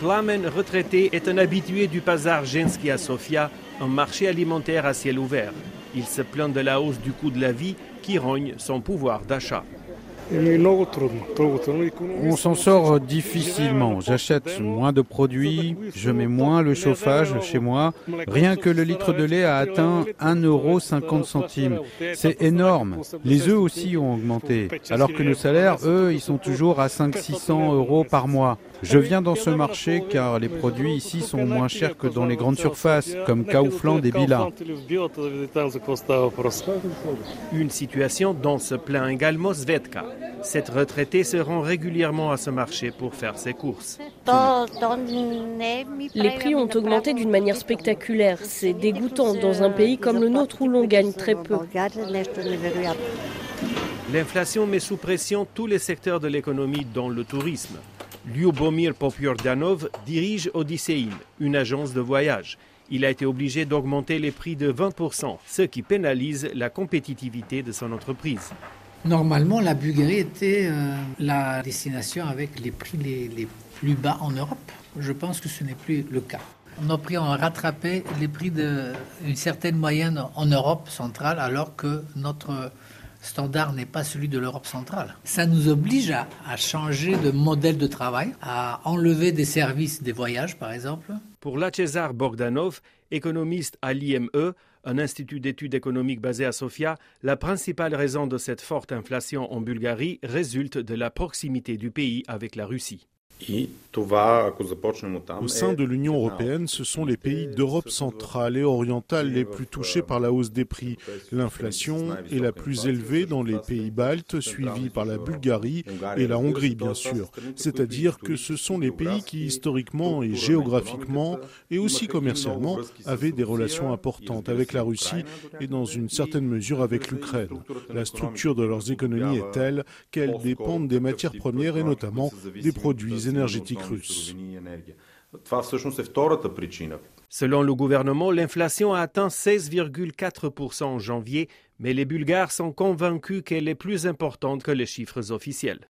Plamen, retraité, est un habitué du Pazar Gensky à Sofia, un marché alimentaire à ciel ouvert. Il se plaint de la hausse du coût de la vie qui rogne son pouvoir d'achat. On s'en sort difficilement. J'achète moins de produits, je mets moins le chauffage chez moi. Rien que le litre de lait a atteint 1,50 euro. C'est énorme. Les œufs aussi ont augmenté. Alors que nos salaires, eux, ils sont toujours à 500-600 euros par mois. Je viens dans ce marché car les produits ici sont moins chers que dans les grandes surfaces, comme Kaufland et Billa. Une situation dont se plaint également Svetka. Cette retraitée se rend régulièrement à ce marché pour faire ses courses. Les prix ont augmenté d'une manière spectaculaire. C'est dégoûtant dans un pays comme le nôtre où l'on gagne très peu. L'inflation met sous pression tous les secteurs de l'économie, dont le tourisme. Lyubomir Popiordanov dirige Odyssein, une agence de voyage. Il a été obligé d'augmenter les prix de 20%, ce qui pénalise la compétitivité de son entreprise. Normalement, la Bulgarie était euh, la destination avec les prix les, plus bas en Europe. Je pense que ce n'est plus le cas. Nos prix ont rattrapé les prix d'une certaine moyenne en Europe centrale, alors que notre standard n'est pas celui de l'Europe centrale. Ça nous oblige à, à, changer de modèle de travail, à enlever des services des voyages, par exemple. Pour Lachezar Bogdanov, économiste à l'IME, un institut d'études économiques basé à Sofia, la principale raison de cette forte inflation en Bulgarie résulte de la proximité du pays avec la Russie. Au sein de l'Union européenne, ce sont les pays d'Europe centrale et orientale les plus touchés par la hausse des prix. L'inflation est la plus élevée dans les pays baltes, suivie par la Bulgarie et la Hongrie, bien sûr. C'est-à-dire que ce sont les pays qui, historiquement et géographiquement, et aussi commercialement, avaient des relations importantes avec la Russie et dans une certaine mesure avec l'Ukraine. La structure de leurs économies est telle qu'elles dépendent des matières premières et notamment des produits énergétique russe. Selon le gouvernement, l'inflation a atteint 16,4% en janvier, mais les Bulgares sont convaincus qu'elle est plus importante que les chiffres officiels.